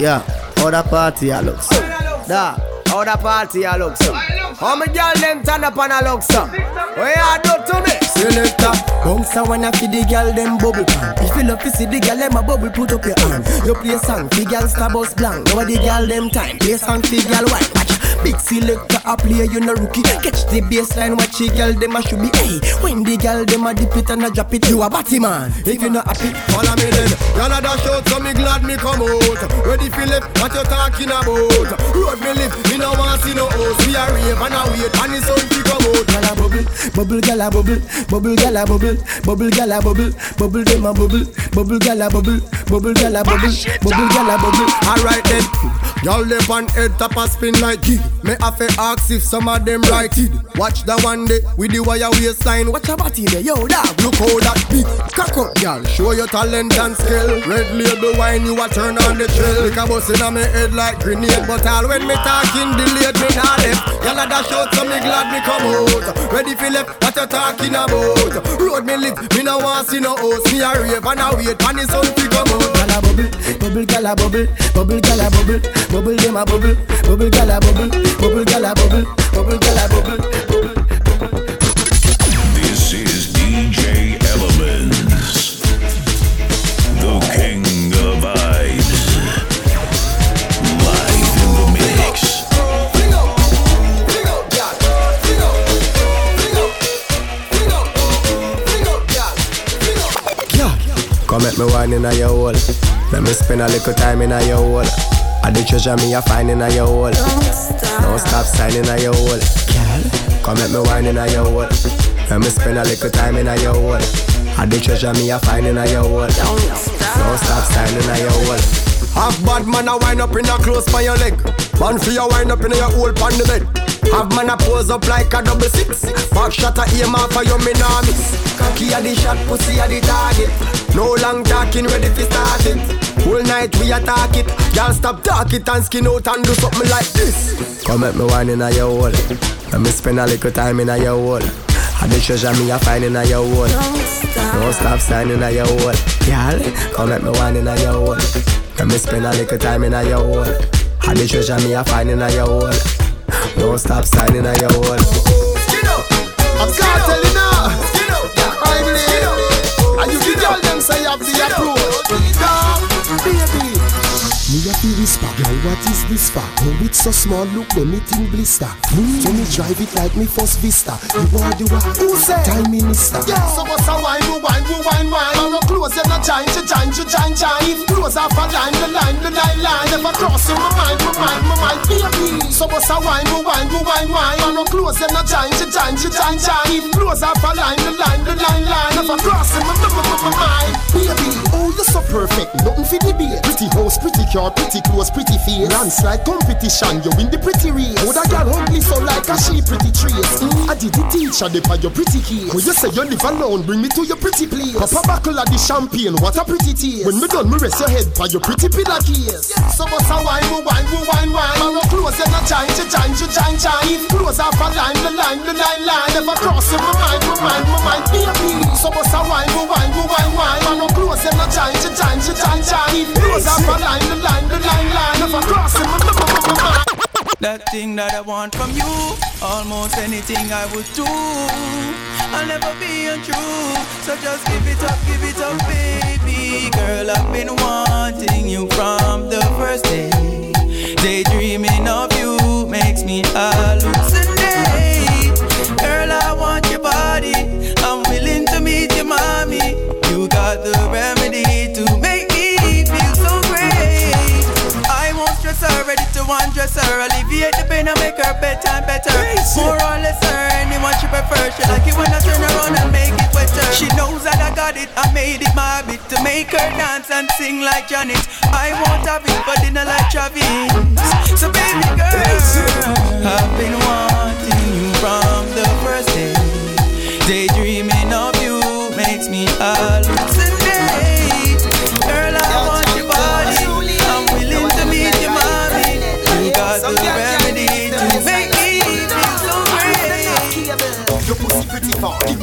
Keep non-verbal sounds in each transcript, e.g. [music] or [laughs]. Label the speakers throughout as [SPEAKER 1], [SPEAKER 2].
[SPEAKER 1] Yeah, how the party I look so. Da, how the party I look so. How me girl them turn up and I look so. What you do to me?
[SPEAKER 2] Selector, bounce a wanna fi the girl them bubble pan. If you love to see the girl them a bubble, put up your hand. You play song fi girl star bus blank. The girl them time. Play song fi girl white. Big selector a play you no rookie. Catch the baseline, watch the girl them a should be. Hey, when the girl them a dip it and a drop it, you a batty man. If you not happy, follow me then. Y'all a dash out, so me glad me come out. Ready left, what you talking about? Road me live, me no want see no host. We a rave and a wait, and the sun fi come out. Gyal a bubble, bubble, gyal a bubble, bubble, gyal a bubble, bubble, gyal a bubble, bubble them a bubble, bubble, gyal a bubble, bubble, gyal a bubble, bubble, gyal a bubble. Alright then, y'all left on head top a spin like. Me have to ask if some of them right it. Watch the one day with the wire waistline. Watch a body there, yo dog. Look how that big cock up, y'all. Show your talent and skill. Red label wine, you a turn on the trail. Like a bus in my head like grenade, but all when me talking delayed me nah left. Y'all a dash out, so me glad me come out. Ready for left, what you talking about? Road me live, me no want see no host. Me a rave and a wait, and the sun fi come out. Gyal a bubble, bubble, gyal a bubble, bubble, gyal a bubble, bubble them a bubble, bubble, gyal a bubble, bubble, gyal a bubble, bubble, gyal a bubble, bubble.
[SPEAKER 3] This is DJ Elements, the king of vibes, live in the mix.
[SPEAKER 2] Yeah. Come at me wine in a your hole. Let me spend a little time in a your hole. I the treasure me a find in a your hole. Don't stop Don't stop signing a your hole. Girl, come at me wine in a your hole. Let me spend a little time in a your hole. I the treasure me a find in a your hole. Don't stop Don't stop signing a your hole. Half bad man a wind up in a close by your leg. Man for your wind up in your hole pan the bed. Have man a pose up like a double six. Back shot a aim off for your me nah miss. Cocky a the shot, pussy a the target. No long talking, ready for start it. Whole night we attack it. Y'all stop talk it and skin out and do something like this. Come at me wine in a your hole. Let me spend a little time in a your hole. I the treasure me a find in a your hole. Don't stop signing a your hole. Y'all, come at me wine in a your hole. Let me spend a little time in a your hole. I the treasure me a find in a your hole. Don't stop signing a your hole.
[SPEAKER 4] I'm cartelling now. I believe. You the girl them say have the approach. Baby. Me a fi whisper, girl, what is this for? Oh, it's so small, look when me think blister. Mm. So me drive it like me first vista. You are the one, who say? Time minister. Yeah, so what's a wine, who wine, who wine, wine? I'm not close, you're not giant, you giant, you giant, giant. Close off a line, the line, the line, line. Never cross in my mind, my mind, my mind, baby. So what's a wine, who wine, who wine, wine? I'm not close, you're not giant, you giant, you giant, giant. Close off a line, the line, the line, line. Never cross in my, my, my, my mind, baby. Oh, you're so perfect, nothing for debate. Pretty house, pretty car, pretty clothes, pretty face. Landslide competition, you win the pretty race. Oh, that girl ugly so like a she pretty trace. Mm, I did the teacher, they by your pretty case. When you say you live alone, bring me to your pretty place. Pop a buckle of the champagne, what a pretty taste. When me done, me rest your head by your pretty pillar case. So what's a wine, we wine, we wine, wine. No close, you're not giant, you giant, you giant, giant. Close off a line, the line, the line, line. Never cross in my mind, my mind, my mind, baby. So what's a wine, we wine, we wine, wine. No close, you're not giant, you giant, you giant, giant. Close off a line, the line, the line, line. Never cross in my mind.
[SPEAKER 5] That thing that I want from you, almost anything I would do. I'll never be untrue, so just give it up, give it up, baby. Girl, I've been wanting you from the first day. Daydreaming of you makes me hallucinate. To undress her, alleviate the pain and make her bedtime better. More or less her, anyone she prefers. She like it when I turn around and make it wetter. She knows that I got it, I made it my habit to make her dance and sing like Janet. I won't have it for dinner like Travis. So baby girl, I've been wanting you from the first day. Daydreaming of you makes me hallucinate.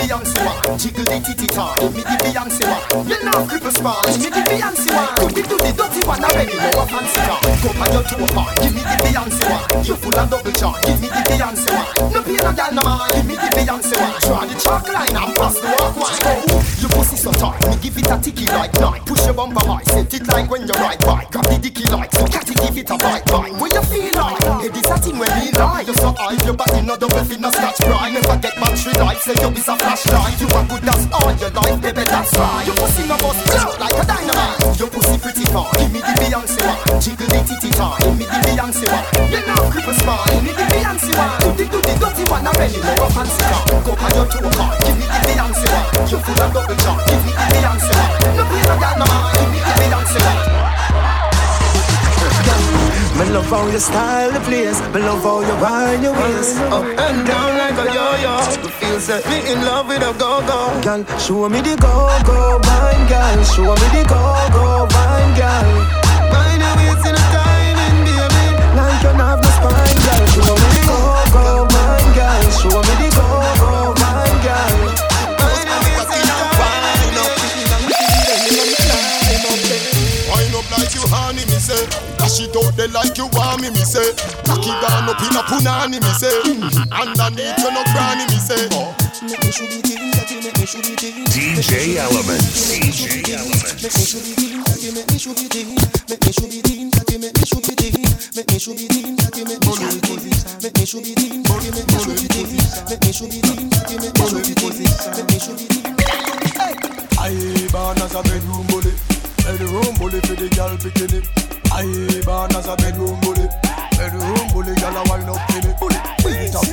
[SPEAKER 4] Beyonce one. Jiggle the titty give me the Beyonce one. You know
[SPEAKER 6] cripple. Give me the Beyonce one. The do the dirty one already. No a fancy car. Go on your two apart. Give me the Beyonce one. You full of double charm. Give me the Beyonce one. No pain no gal no man. Give me the Beyonce one. Draw the chalk line and pass the walk one. Oh, you pussy so tight. Me give it a ticky like night. Push your bumper high. Set it like when you ride bike. Grab the dicky like so. Catty give it a bite bite. Where you feel like? Hey, this a thing when me lie. You so high. Your body no double fit no scratch pride. Never get battery life. Say you be a flashlight. You a good as all your life, baby. That's right. Your pussy no bust like a dynamite. Your pussy pretty far. Give me the Beyonce one. Jiggle the titty tar. Give me the Beyonce one. You know cripple smart. Give me the Beyonce one. Do the do the dirty one already. No a fancy car. Go on your two car. Give me the Beyonce one. You full of double charm. Give me the Beyonce one. No pain no gal no man. Give me the Beyonce one.
[SPEAKER 7] Me love how you style the place. Me love how you wind your waist up and down like a yo-yo. Me feel set me in love with a go-go. Girl, show me the go-go, wine, girl. Show me the go-go, wine, girl. In a
[SPEAKER 6] punani, me say. Underneath you no granny, me say.
[SPEAKER 3] DJ Elements. DJ Elements.
[SPEAKER 6] I born as a bedroom bully. Bedroom bully for the girl bikini. I born as a bedroom bully.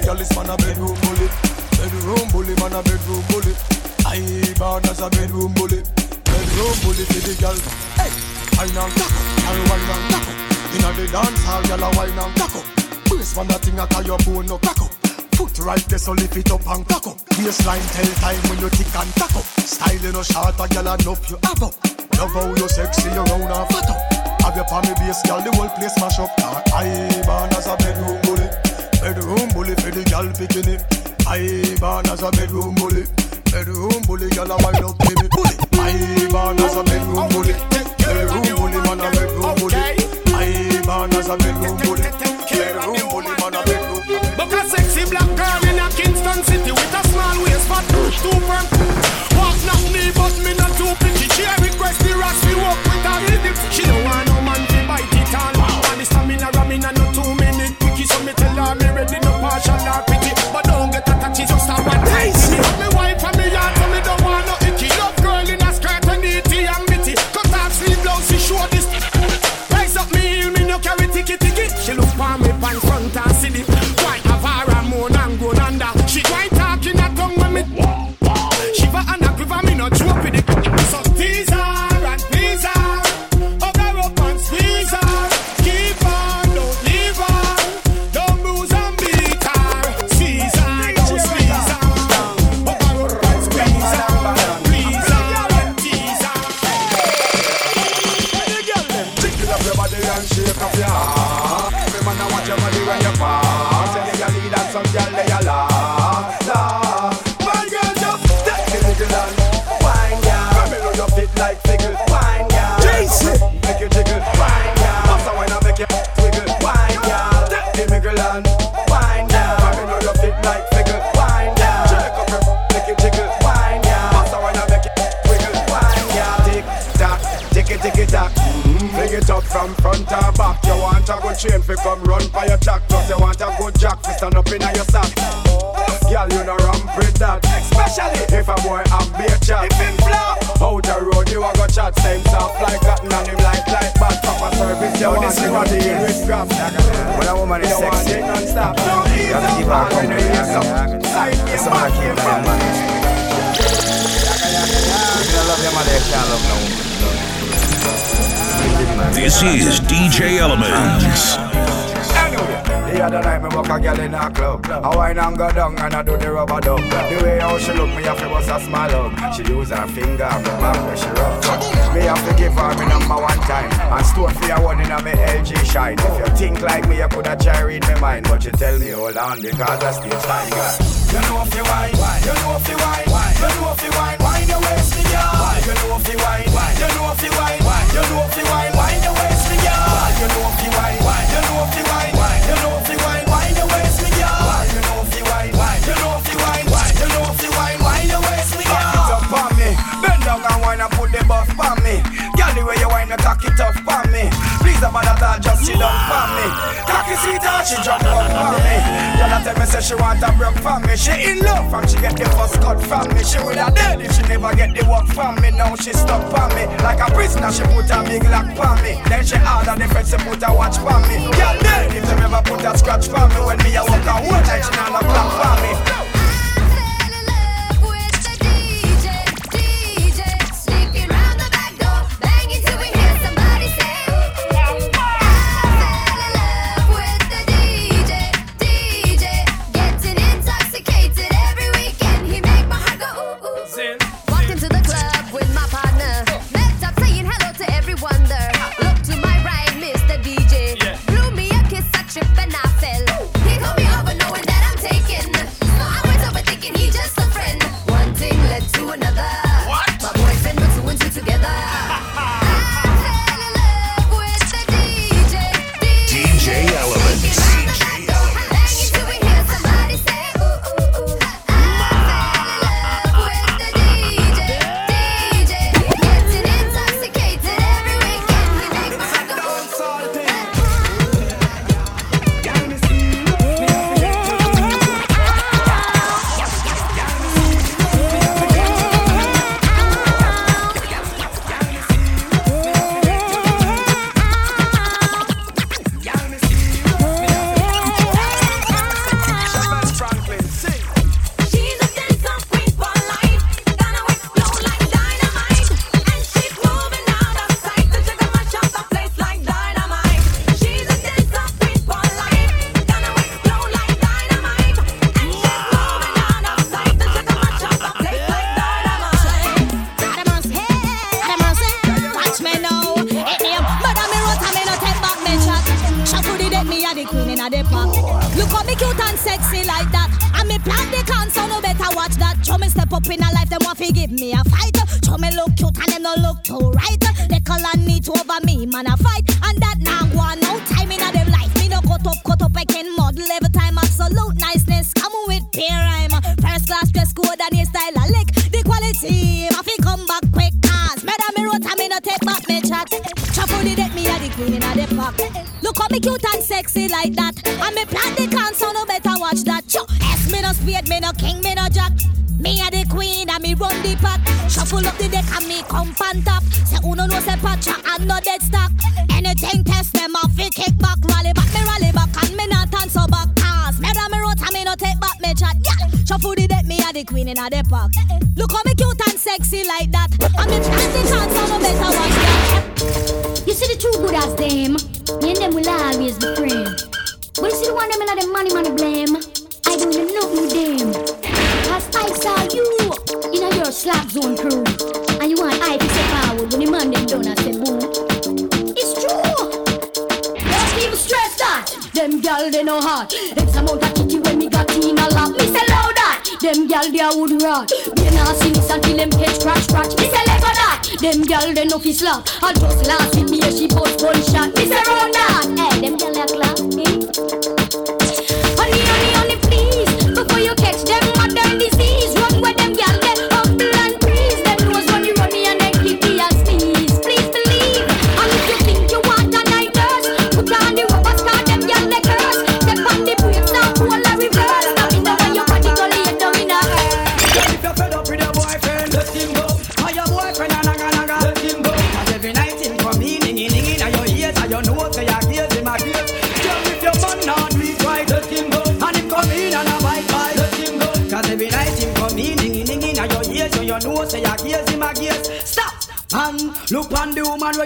[SPEAKER 6] Girl man a bedroom bully. Bedroom bully, man a bedroom bully. I born as a bedroom bully. Bedroom bully for the girl. Hey, wine and taco, girl wine and taco. Inna the dance hall, girl a wine and taco. Brace man that thing a call your bone no up. Foot right there, so lift it up and cock up. Waistline tell time when you tick and tack up. Style no short, a gyal enough you up. Love how you sexy, you round and fat up. Have your palmy base, gyal, the whole place mash up. I born as a bedroom bully, bedroom bully for the gyal bikini. I born as a bedroom bully, bedroom bully, gyal a wind up baby bully. I born as a bedroom bully, bedroom bully, man a bedroom bully. I born as a bedroom
[SPEAKER 8] fi come run for your track. Plus you want a good jack fi stand up inna your sack. Girl, you know ramp with that. Especially if a boy have beer chat. If him flop out the road, you a go chat. Same soft like cotton and him like like bad. Proper service, you want him on the hill with scrap.
[SPEAKER 9] When a woman is
[SPEAKER 8] You want
[SPEAKER 9] sexy,
[SPEAKER 8] it non-stop. No,
[SPEAKER 9] you have to give her
[SPEAKER 8] When you hear some side game,
[SPEAKER 9] Some
[SPEAKER 8] back
[SPEAKER 9] of
[SPEAKER 8] game,
[SPEAKER 9] keep
[SPEAKER 8] back
[SPEAKER 9] man. If you don't love your mother, you can't love no woman.
[SPEAKER 3] This is DJ Elements.
[SPEAKER 8] The other night me walk a girl in a club. I wine and go down and I do the rubber dub. The way how she look, me have to bust a smile hug. She use her finger, go back where she rub. Me have to give her me number one time. And store for your one in a me LG shine. If you think like me, you coulda try read my mind, but you tell me hold on because I still fine, girl. You know if you wine, you know if you wine, you know if you wine, wine your waist, me girl. You know if you wine, you know if you wine, you know if you wine, wine your waist, me girl. You know if you wine, you know if you bend down and wine and put the buff on me. Girl, the way you wine, you cock it up on me. Please about that, I'll just sit down on me. Cocky sweet and she drop up on me. Girl, I tell me say she want a broke from me. She in love from she get the first cut from me. She would have dead if she never get the work from me. Now she stuck on me like a prisoner. She put a big lock on me. Then she order the feds to put a watch on me. Girl, dead if they ever put a scratch for me. When me a
[SPEAKER 10] step up in a life, them want to give me a fight. Show me look cute and them no look too right. They call and need to over me, man a fight. And that now go on, no time in a them life. Me no cut up, cut up, I can model every time. Absolute niceness, come with peer rhyme. First class dress code and your style a lick. The quality, I fi come back quick. Cause me da me root and me no take back me chat. Chop on the deck, me a the queen a the park. Look how me cute and sexy like that. And me plant the can, so no better watch that. Cho, me no king, me no jack. Me a the queen and me run the pack. Shuffle up the deck and me come pan top. Say uno no say patcha and no dead stock. Anything test them off, fi kick back, rally back, me rally back and me not so back. Cause me da me root and me no take back me chat. Yeah, shuffle the deck, me a the queen in a the park. Look how me cute and sexy like that. And me plant the can, so no better watch.
[SPEAKER 11] You see the true good as them, me and them will always be friends. But you see the one them in them money money blame. Know. Cause I saw you in a your slap zone crew. And you want I to step forward when the man. It's true. Don't even stress that. Them they know hard. X amount kitty when me got a lap. Say. Them they a wood until them say. Them they no fi slap. I just last with me she bust one shot. Me say that. Hey, them gal they a clap.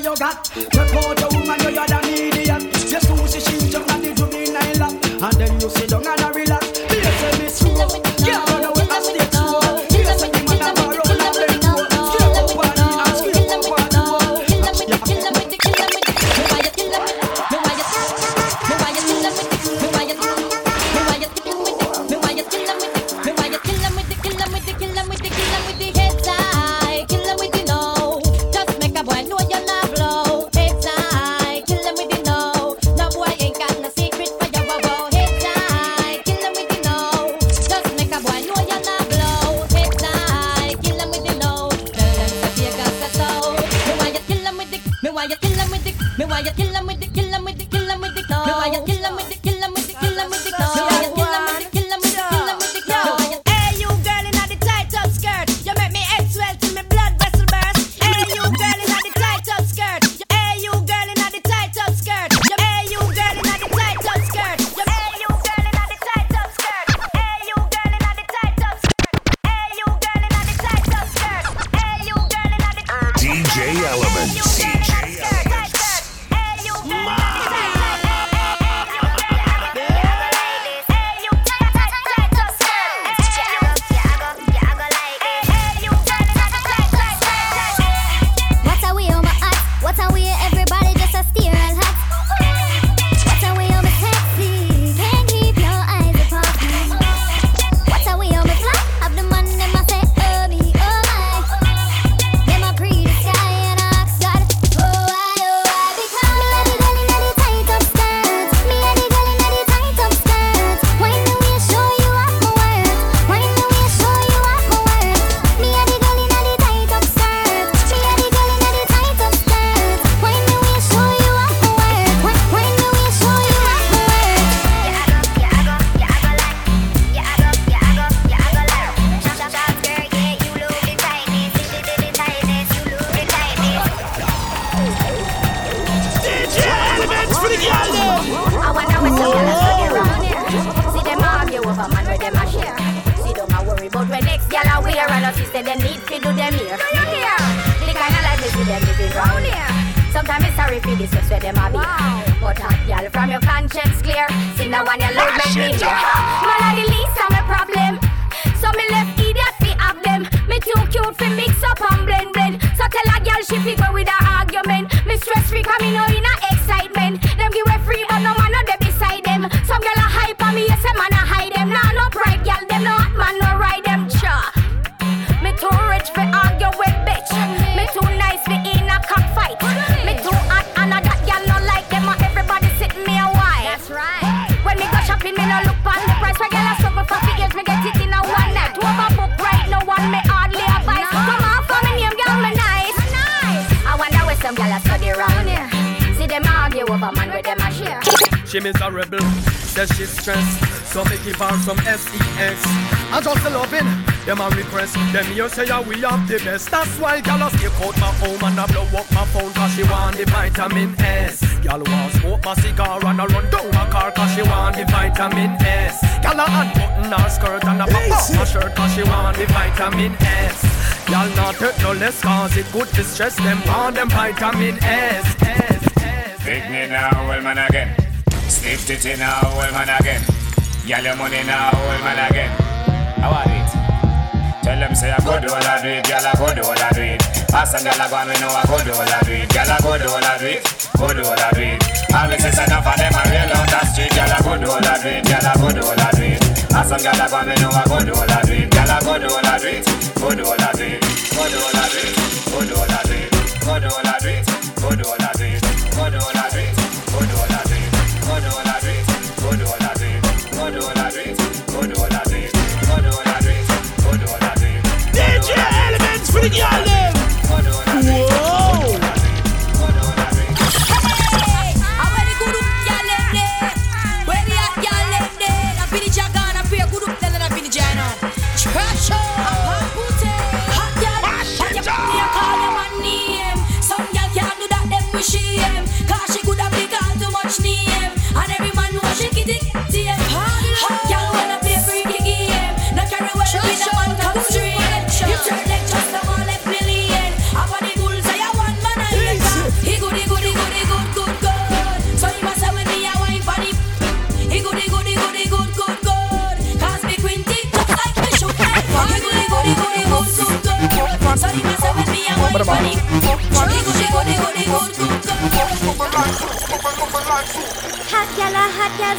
[SPEAKER 11] You
[SPEAKER 5] got. Check
[SPEAKER 12] wear and us say them need fi do them here. Do you hear? The kind of life we see them living round here. Sometimes it's sorry for this where them a be. But hot gyal from your conscience clear. See now one your love make me hear. Man a the least of my problem. So me left idiot fi have them. Me too cute fi mix up and blend blend. So tell a gyal she fi go with a argument. Me stress free 'cause me know in a excitement. me no look
[SPEAKER 13] She miserable, says she's stressed. So me give her some sex. I just loving them a request. Them here say yeah, we have the best. That's why gyal a stake out my home and I blow up my phone 'cause she want the vitamin S. Gyal want smoke my cigar and I run down my car 'cause she want the vitamin S. Gyal a unbutton her skirt and a pop off my shirt 'cause she want the vitamin S. Gyal not take no less 'cause it good to stress them on them vitamin S. S.
[SPEAKER 14] Pick me now, well man again. Sniff it now, well man again. Yell your money now, well man again. How are it? Tell them say I go do all I do it, I go do all I do it. I go and we know I go do all I do it. I go do all I do it, go do all I do it. Always say enough of them a real street. Gyal I go do all I do it, gyal I go do all I do it. Ask some gyal I go and we know I go do all I do it. I go do all I do it, go do all I do it, go do all I do it, go do all I do it, go do all I do it, go do all I do it,
[SPEAKER 15] señales.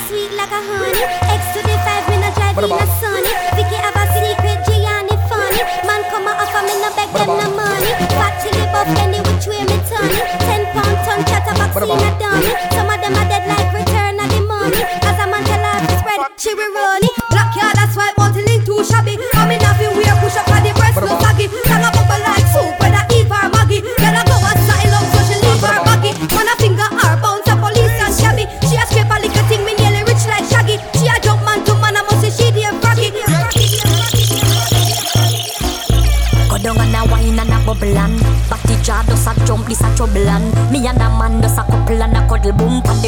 [SPEAKER 15] Sweet like a honey. X to the five me no drive in the
[SPEAKER 16] sunny.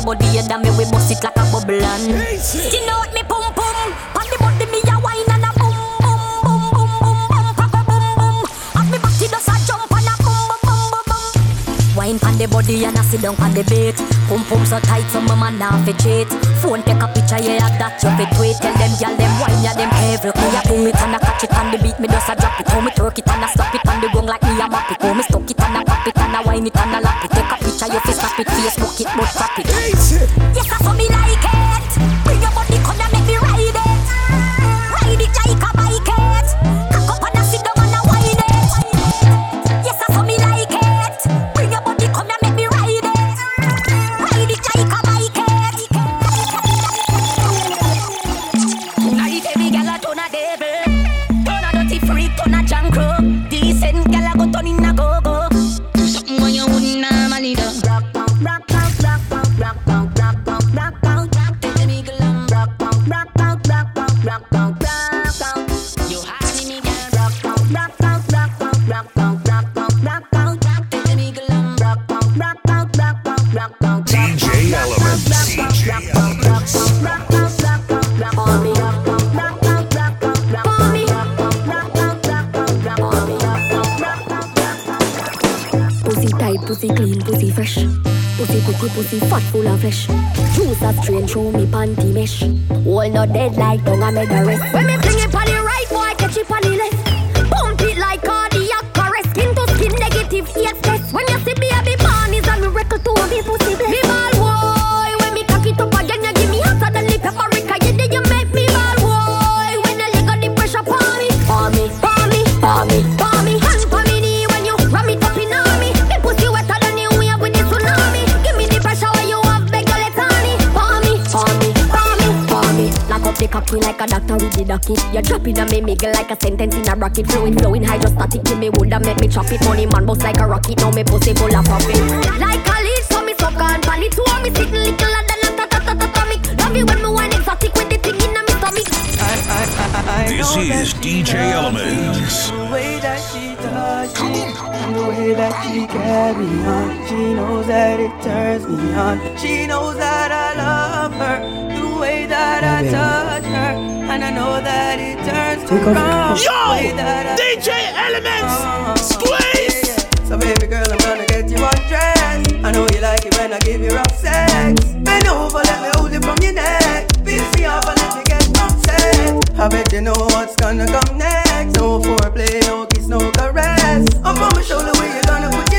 [SPEAKER 16] body and me we bust it like a bubble and know out me pum pum, On the body me a wine and a boom boom boom boom boom boom papa boom boom. As me body does a jump and a boom boom boom boom boom. Wine on the body and a sit down on the bait. Pum pum so tight so my man now fi cheat. Phone take a picture yeah that you fi tweet. Tell them gyal them wine yeah them every cool. I pull it and a catch it on the beat me just a drop it. How me twerk it and a slap it on the gong like me a map it. How me stuck it and a pop it and a wine it and a lap it you fi stop it, Facebook it, but it. Easy. Yes, make me chop it Money man bust like a rocket Now me pussy full of profit. Like a leaf, so me suck on Pan it. To me sitting little and then a ta ta ta ta ta me Love you when me. I, I, I,
[SPEAKER 3] this is DJ Elements.
[SPEAKER 5] The way that she does it, the way that she carry on. She knows that it turns me on. She knows that I love her. The way that I touch her, and I know that it turns me on.
[SPEAKER 17] Yo,
[SPEAKER 5] DJ Elements, oh,
[SPEAKER 17] oh, oh, squeeze.
[SPEAKER 5] So baby girl, I'm gonna get you undressed. I know you like it when I give you rough sex. Bend over, let me hold it from your neck. Feel me up and I bet you know what's gonna come next. No foreplay, no kiss, no caress. Up on my shoulder, where you gonna put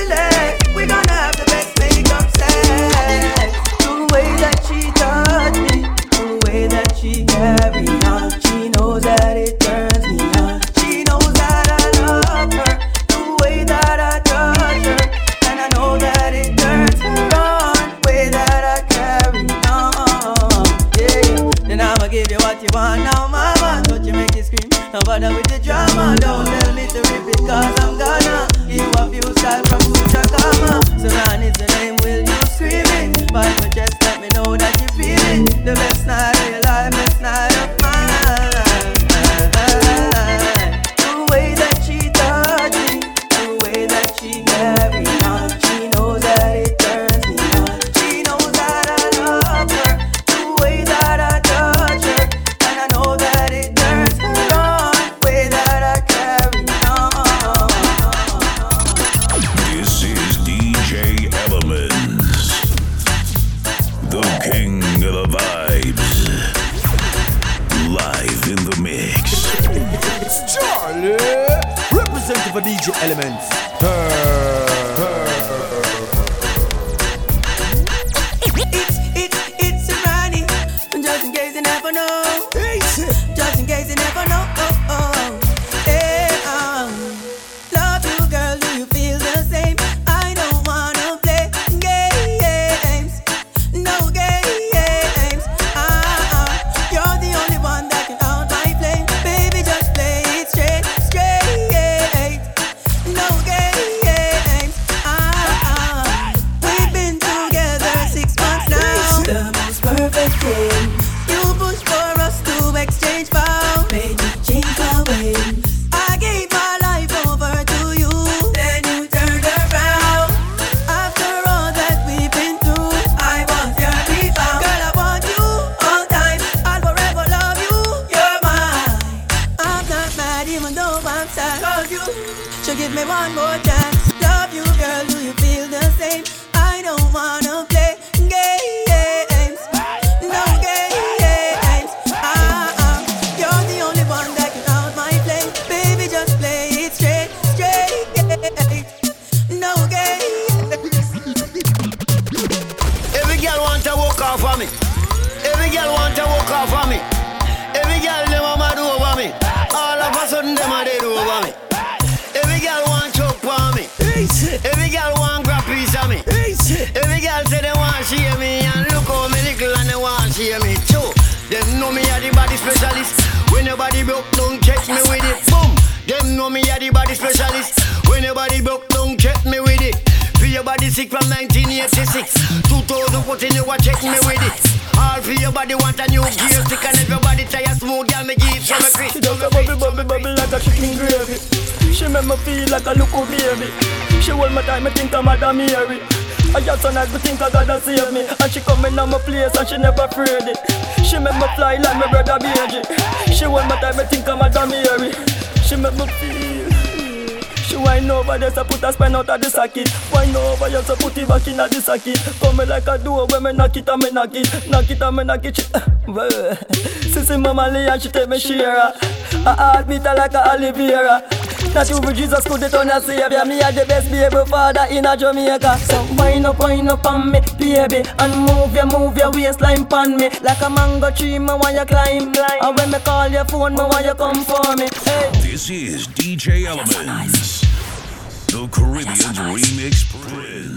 [SPEAKER 18] I just so me think I gotta save me. And she come in on my place and she never afraid it. She make me fly like my brother Benji. She hold my time, I think I'm Madam Mary. She make me feel. She wind over there, so put a spine out of the socket. Wind over here, so put it back in the socket. Come me like a door when me knock it and me knock it, knock it and me knock it. [laughs] Sissy mama lay and she take me share. I heart her like a vera. Not you, Jesus could on a savior. Me are the best baby father in a Jamaica. So wind up, wind up on me, baby, and move your, move your waistline pon me like a mango tree. Me want you climb, climb. And when me call your phone, me want you come for me. Hey.
[SPEAKER 3] This is DJ Elements. The Caribbean's Remix Prince.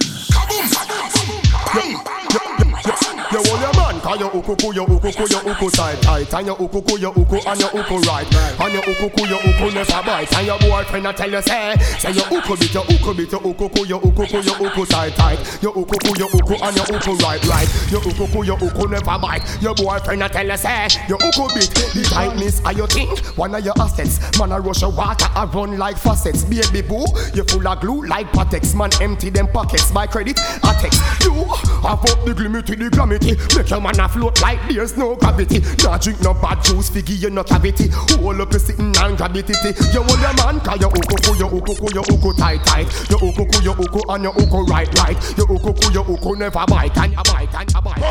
[SPEAKER 19] Cause your ukuku, your ukuku, your uku tight, tight, and your ukuku, your uku, and your uku right, and your ukuku, your uku never bite, and your boyfriend a tell you say, say your uku bit, your uku bit, your ukuku, your ukuku, your uku tight, tight, your ukuku, your uku, and your uku right, right, your ukuku, your uku never bite, your boyfriend a tell you say, your uku bit, the tightness of your thing, one of your assets, man a rush your water, a run like faucets, baby boo, you full of glue like Patex, man empty them pockets, by credit, a text, you have up the glimmy to the gravity, make your man a float like there's no gravity, nah drink no bad juice, figgy you no cavity, hold up you sitting and gravity, you hold your man, cause your ukuku, your ukuku, your uku tight, tight, your ukuku, your uku, and your uku right, right, your ukuku, your uku never bite, and you bite, and you bite.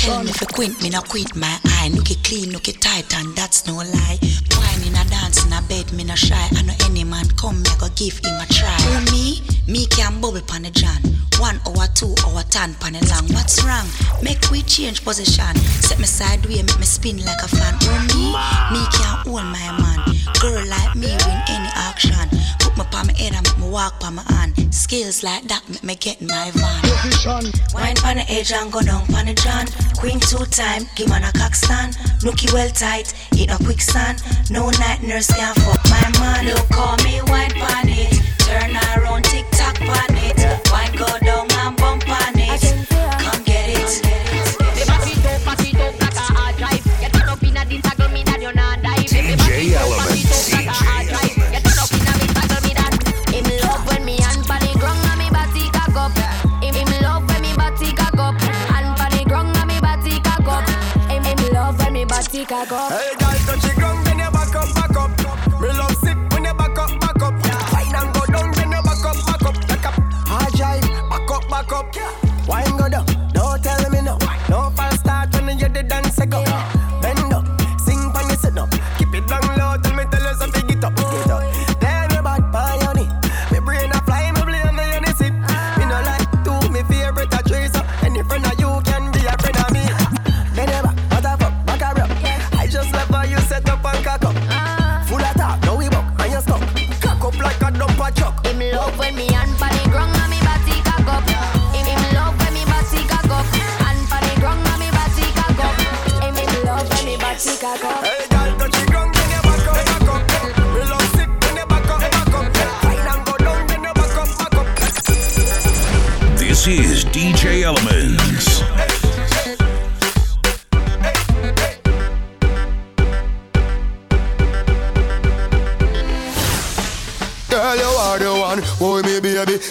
[SPEAKER 20] Tell me if you quint, me no quit my eye. Look it clean, look it tight, and that's no lie. Wine in a dance in a bed, me no shy. I know any man come, me go give him a try. Who me? Me can bubble pan the John. One hour, two hour, ten pan the long. What's wrong? Make we change position. Set me sideway, make me spin like a fan. Who me? Me can hold my man. Girl like me win walk by my hand. Skills like that make me get my van. Wine pan the edge and go down pan the John. Queen two time, give man a cock stand. Nookie well tight, in a quicksand. No night nurse can fuck my man. Look call me wine pan it. Turn around, tick tock pan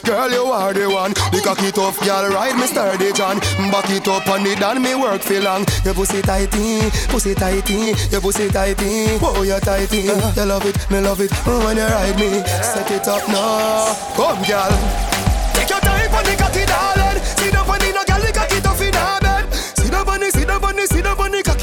[SPEAKER 21] Girl, you
[SPEAKER 19] are the one. The cocky tough, girl, ride me sturdy John. Back it up on it and me work for long. Your pussy tighty, pussy tighty, your pussy tighty. Oh, you tighty. You love it, me love it. Oh, when you ride me, set it up now. Come, girl. Take your time for the cocky, darling. See the funny, no girl, the cocky tough in her bed. See the funny, see the funny, see the funny cocky.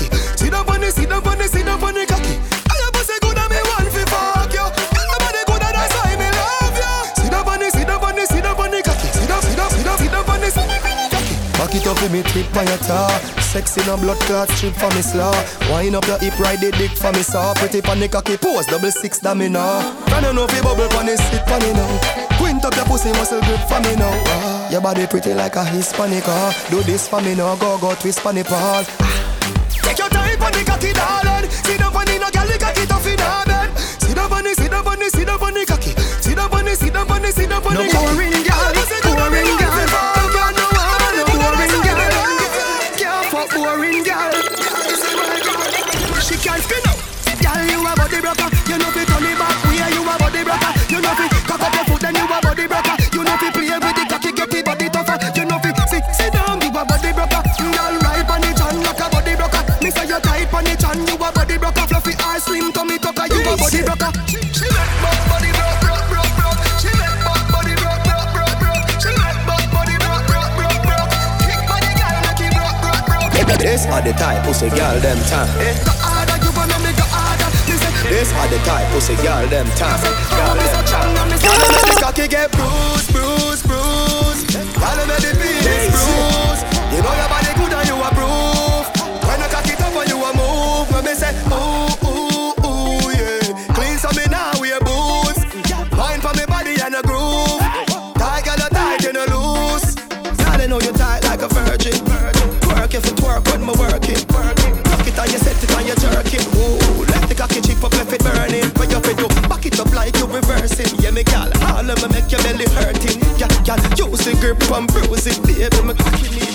[SPEAKER 19] Cock it up in me trip by your tar. Sex in a blood clot strip for me slaw. Wine up your hip ride the dick for me saw. Pretty pan the cocky pose double six that me know. Can you know fi bubble pon it sit pan me now. Quint up your pussy muscle grip for me now. Ah, Your body pretty like a Hispanic ah. Do this for me now go go twist pon the paws Take your time pon the cocky darling. Sit down pan the no gal the cocky tough in her bed. Sit down pan the sit down pan the sit down pan the cocky. Sit down pan the sit down pan the sit down pan
[SPEAKER 22] the No boring gal pussy girl them time. This are the type pussy girl them time. Girl them time.
[SPEAKER 19] Girl cocky get bruised, bruised, bruised. All of the beat. it, chip up left it burning. For you fit, you back it up like you reversing. Yeah, me gal, all of me make your belly hurting. Yeah, yeah, use the grip and bruise it, baby, me cocky
[SPEAKER 2] me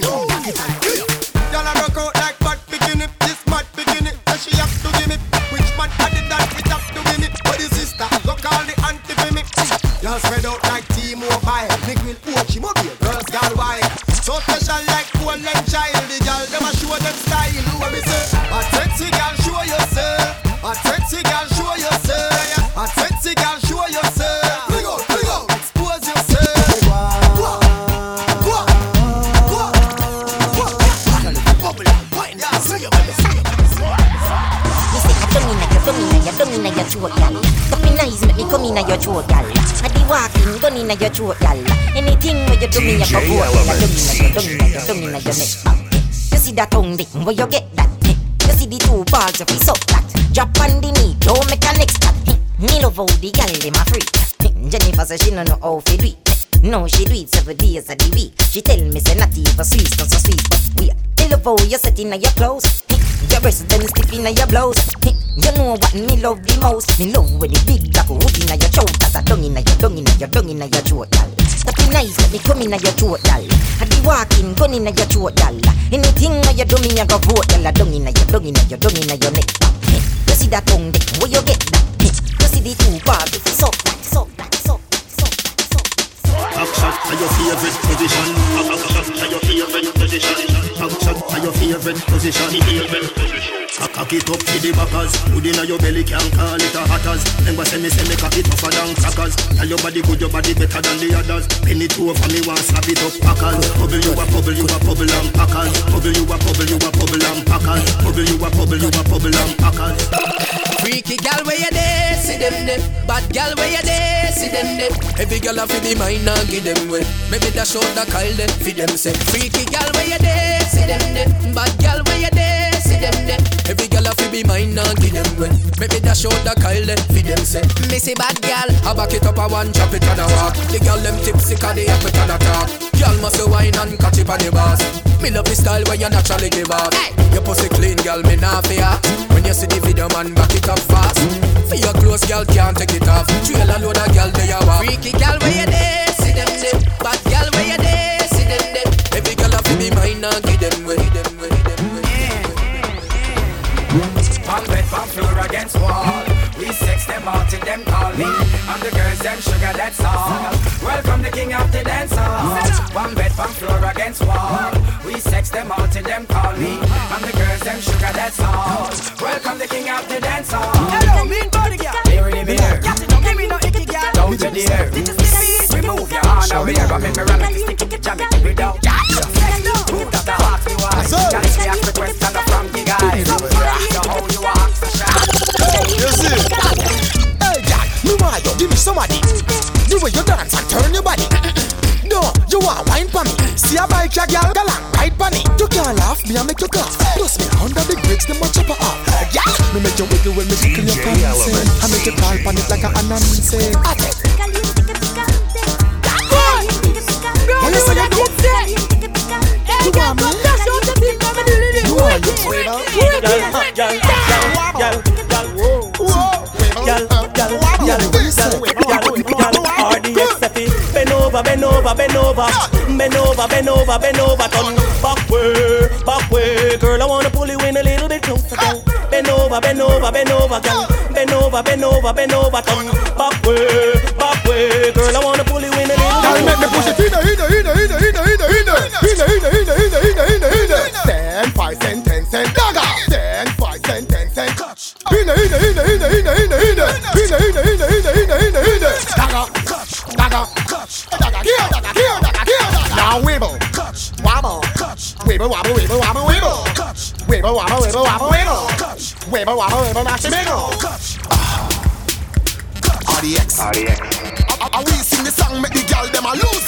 [SPEAKER 2] morning. your
[SPEAKER 23] throat, y'all. Anything where
[SPEAKER 2] you
[SPEAKER 23] do me,
[SPEAKER 3] I go go. You do me,
[SPEAKER 2] you do
[SPEAKER 23] me, do me, do me. You see that tongue thing where you get throat, gal. Anything that you do, me I go vote, gal. Dung inna your, dung inna your, dung inna your neck. You see that tongue, dick? Where you get that? You see the two bars, if you suck like, suck like, suck
[SPEAKER 24] your favorite position. Up shot your favorite position. Up shot your. Favorite position. Cock it up to the backers. Hood inna your belly can call it a hatters. Remember say me say me cock it tougher than crackers. Tell your body good, your body better than the others. Penny it over me want slap it up packers. Bubble you a bubble, you a bubble and packers. Bubble you a bubble, you a bubble and packers. Bubble you a bubble, you a bubble and packers.
[SPEAKER 22] Freaky gal where you there, see them there. Bad gal where you there, see them there. Every gal a fi be mine and give them way. Maybe dash out the call them, fi them say. Freaky gal where you there, see them there. Bad gal where you there, see them there. Every gal a fi be mine and give them way. Maybe dash out the call them, fi them say. Missy bad gal, I back it up a one, chop it and a walk. The gal them tipsy 'cause they have it and a talk. Gal must a wine and catch it on the bars. Me love the style where you naturally give off. Your pussy clean, gal, me not fear. When you see the video, man, back it up fast. For your clothes, gal, can't take it off. Trail a load of gal, they a walk. Freaky gal, where you there? See them there. Bad gal, where you there? See them there. Every gal a fi be mine and give them way. Give them way. Give them way.
[SPEAKER 8] One bed, one floor against wall. We sex them out till them call me. And the girls them sugar, that's all. Welcome the king of the dance hall. One bed, one floor against wall. We sex them out till them call me. And the girls them sugar, that's all. Welcome the king of the dance hall.
[SPEAKER 22] Hello, mean body gal.
[SPEAKER 8] Here it is, here.
[SPEAKER 22] Give me no icky.
[SPEAKER 8] Down to the air. Remove your hand. But make me run like stick it, jam it without. Move that the heart to eyes. Can we ask the question
[SPEAKER 4] make you cough. Plus me under the bridge, them a chop her off. Yeah, me make you wiggle when me tickle your fancy. I make you call on it like a anansi. Wibble, wobble, wibble, wobble, wibble, catch, wibble, wobble, wibble, wobble, wibble, catch, wibble, wobble, wibble, nasty wiggle, catch. RDX. RDX. I we sing the song, make the girl them a lose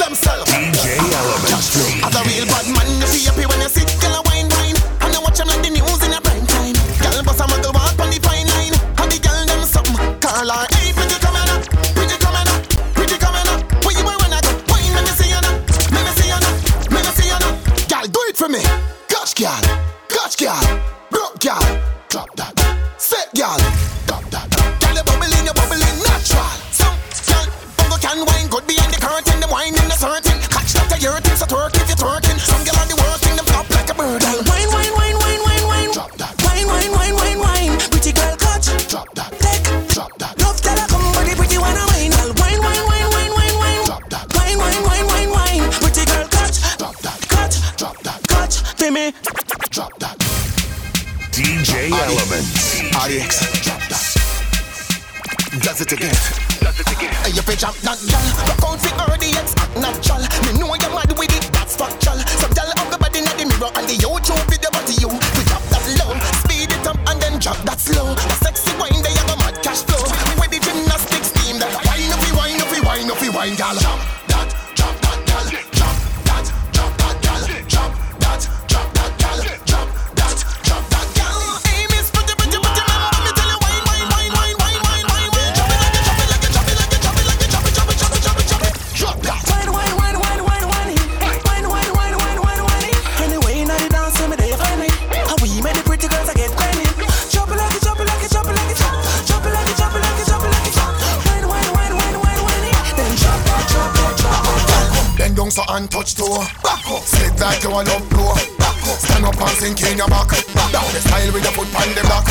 [SPEAKER 4] so and touch toe. Back up. Sit like you want up blow. Back
[SPEAKER 19] Stand up and sink in your back. Down the style with your foot on the block.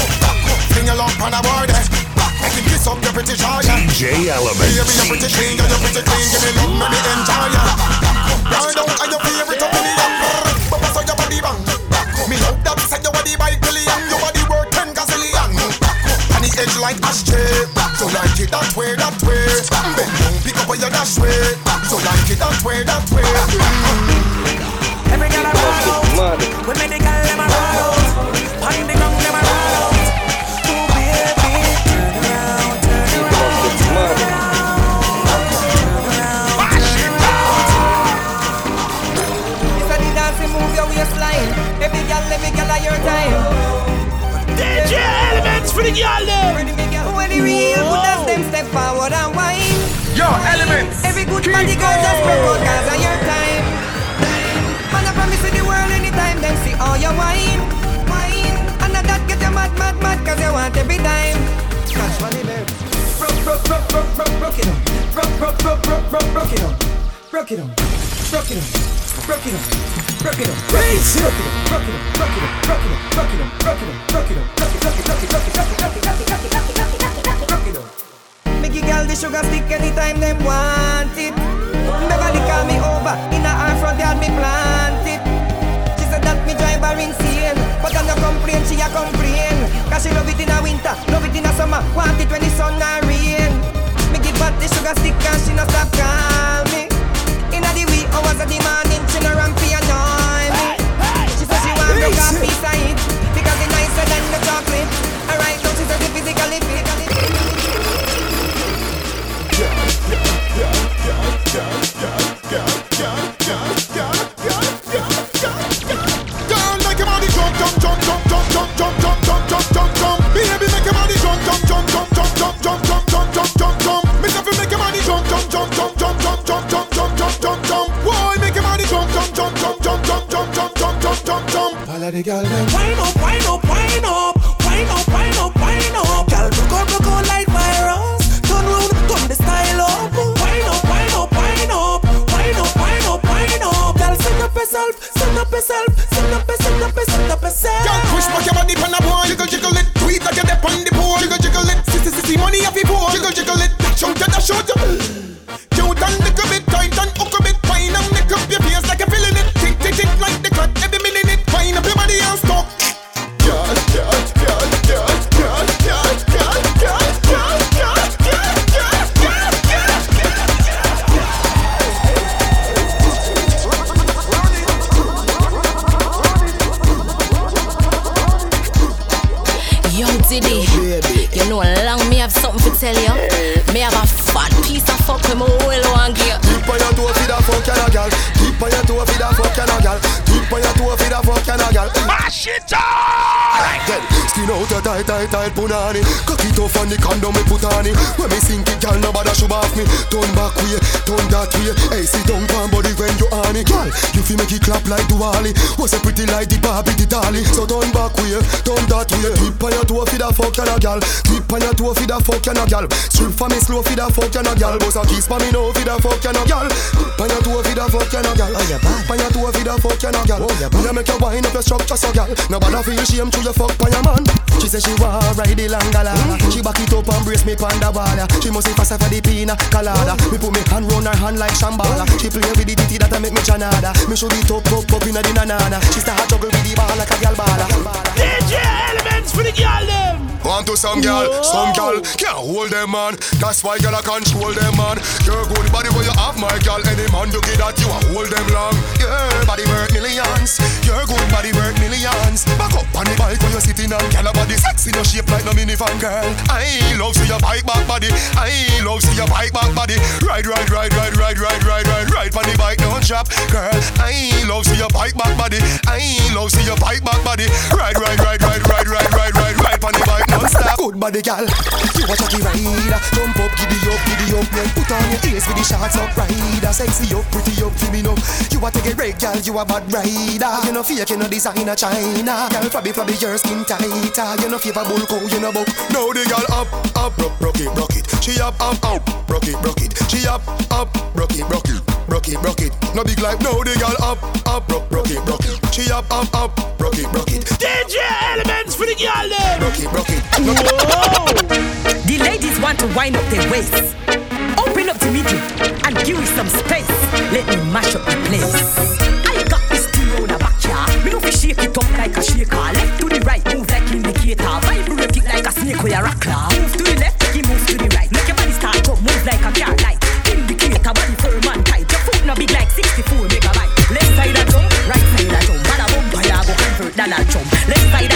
[SPEAKER 19] Fling your lump on a board. Make him kiss up your pretty jaw.
[SPEAKER 3] DJ eh? Element.
[SPEAKER 19] Baby, you're pretty clean, you're pretty clean. Give me love, let me enjoy ya. Ride out on your favorite up young. Bubba so your body bang. Me love that say your body by. Your edge like ashtray. So like it that way, that way. Bend down, pick up on your dash way. So like it that way, that way.
[SPEAKER 4] Every girl I roll out. When me the girl them a roll out. On the ground them a roll out. Ooh baby, turn around, turn around, turn
[SPEAKER 25] It's a the dancing move your waistline. Every girl, every girl of your time.
[SPEAKER 17] DJ Elements for the girl them.
[SPEAKER 25] When the real good as them step forward and.
[SPEAKER 19] Yo, Elements.
[SPEAKER 25] Every good body girl just broke out cause of your time. Man, I promise you the world anytime them see all your wine. Wine. And now that get you mad, mad, mad cause you want every dime. Cash money there. Broke, broke, broke, broke, broke, broke it broke, broke it up. Broke it up. Broke it it it. Broke it up. Broke it up. Broke it up. Broke it up. Broke it up. Broke it up. Broke it up. Broke it, it, broke it, it, broke it, broke a complain. Cause she love it in a winter, love it in a summer, want it when the sun a rain. Me give her the sugar stick and she no stop call me. Inna the wee hours of the morning the
[SPEAKER 19] girls them.
[SPEAKER 4] Wind up, wind up, wind up, wind up, wind up, wind up. Girl, broke out, broke out like
[SPEAKER 19] tight, tight, punani. Cock it off on the condom me put on it. When me sink it, gal nobody should off me. Turn back way, turn that way. Hey, sit down, pan body when you on it. Gal, you feel make it clap like Duali. Was a pretty like the Barbie, the dolly. So turn back way, turn that way. Deep on your toe for the fuck and a gal. Deep on your toe for the fuck and a gal. Strip for me slow for the fuck and a gal. Boss a kiss for me now for the fuck and a gal. Deep on your toe for the fuck and a gal. Oh, bad. On your toe for the fuck and a gal. Oh. Me a make you wind up your structure so gal. Nobody feel shame to your fuck by your man. She say she want ride the langala. Hmm? She back it up and brace me pon the wall. She must be faster for the pina colada. Hmm? Me put me hand round her hand like Shambhala. Hmm? She play with the ditty that I make me janada. Me show it up, up, up inna the nanana. She start juggle with the ball like a gal bala.
[SPEAKER 17] DJ Elements for the girl them.
[SPEAKER 19] Want to some gal, some gal can't hold them man. That's why gal I control them man. Your good body where you have my girl, Any man to get that you a hold them long. Your body worth millions. Your good body worth millions. Back up on the bike where you sitting on gal body sexy no shape like no minivan girl. I love see your bike back body. I love see your bike back body. Ride, ride, ride, ride, ride, ride, ride, ride, ride on the bike don't drop, girl. I ain't love see your bike back body. I ain't love see your bike back body. Ride, ride, ride, ride, ride, ride, ride, ride, ride on the bike non-stop. Good body, gal. You a chatty rider. Jump up, giddy up, giddy up. Then put on your ears with the shots up, rider. Sexy up, pretty up, for me no. You a take a break, gal. You a bad rider. You know fake, you know designer China. Gal, flabby, flabby, your skin tighter. You know favor bull cow, oh, you know buck. Now the gal up, up, rock, rock it, rock it. She up, up, up, rock it, rock it. She up, up, rock it, rock it, broke it, broke it. No big like no, they gal up, up, broke, broke it, broke it. She up, up, up, broke it, broke it.
[SPEAKER 17] DJ Elements for the gal then.
[SPEAKER 19] Broke it, broke it. Whoa.
[SPEAKER 26] the ladies want to wind up their waist. Open up the middle and give me some space. Let me mash up the place. I got this thing on a backyard. We don't shake it up like a shaker. Left to the right, move like indicator. Vibrate it like a snake or a rock Move to the left. big like 64 megabyte. Left side a jump, right side a jump. Man a bump, go convert Donald Trump. Left side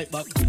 [SPEAKER 26] right
[SPEAKER 27] back.